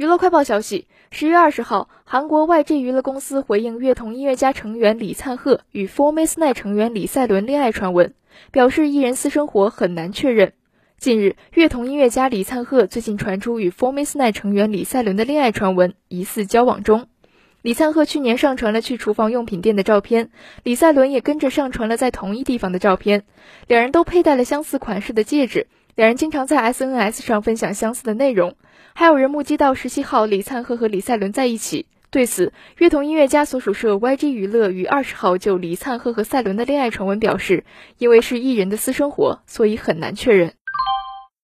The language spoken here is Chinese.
娱乐快报消息：十月二十号，韩国 YG 娱乐公司回应乐童音乐家成员李灿赫与 Four Miss Night 成员李赛伦恋爱传闻，表示艺人私生活很难确认。近日，乐童音乐家李灿赫最近传出与 Four Miss Night 成员李赛伦的恋爱传闻，疑似交往中。李灿赫去年上传了去厨房用品店的照片，李赛伦也跟着上传了在同一地方的照片，两人都佩戴了相似款式的戒指。两人经常在 SNS 上分享相似的内容，还有人目击到十七号李灿赫和李赛伦在一起。对此，乐童音乐家所属社 YG 娱乐于二十号就李灿赫和赛伦的恋爱传闻表示，因为是艺人的私生活，所以很难确认。